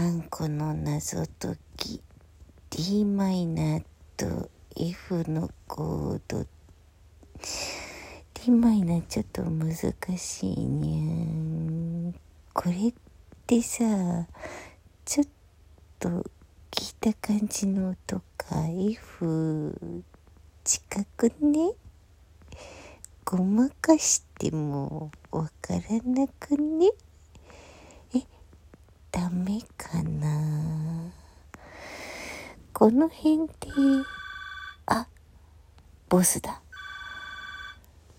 あんこの謎解き d マイナーと F のコード。D マイナーちょっと難しいにゃこれってさちょっと聞いた感じの音か。F 近くね？ごまかしてもわからなくねえダメかなこの辺で。あボスだ。